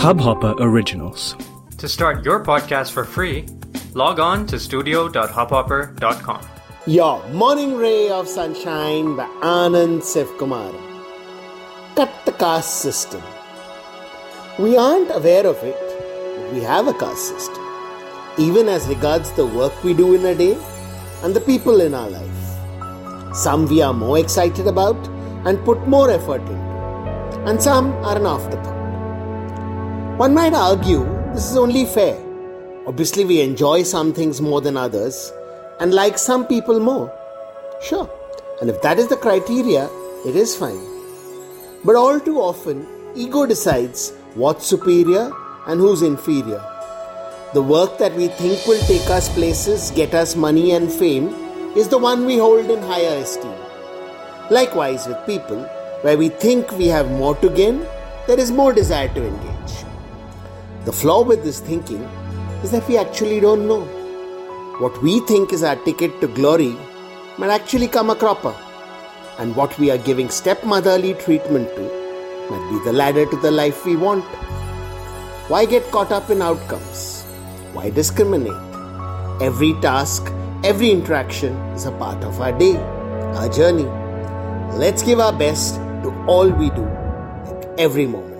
Hubhopper Originals. To start your podcast for free, log on to studio.hubhopper.com. Your morning ray of sunshine by Anand Sivkumar. Cut the caste system. We aren't aware of it, but we have a caste system, even as regards the work we do in a day and the people in our life. Some we are more excited about and put more effort into, and some are an afterthought. One might argue this is only fair. Obviously, we enjoy some things more than others and like some people more. Sure, and if that is the criteria, it is fine. But all too often, ego decides what's superior and who's inferior. The work that we think will take us places, get us money and fame, is the one we hold in higher esteem. Likewise, with people, where we think we have more to gain, there is more desire to engage. The flaw with this thinking is that we actually don't know. What we think is our ticket to glory might actually come a cropper, and what we are giving stepmotherly treatment to might be the ladder to the life we want. Why get caught up in outcomes? Why discriminate? Every task, every interaction is a part of our day, our journey. Let's give our best to all we do, make every moment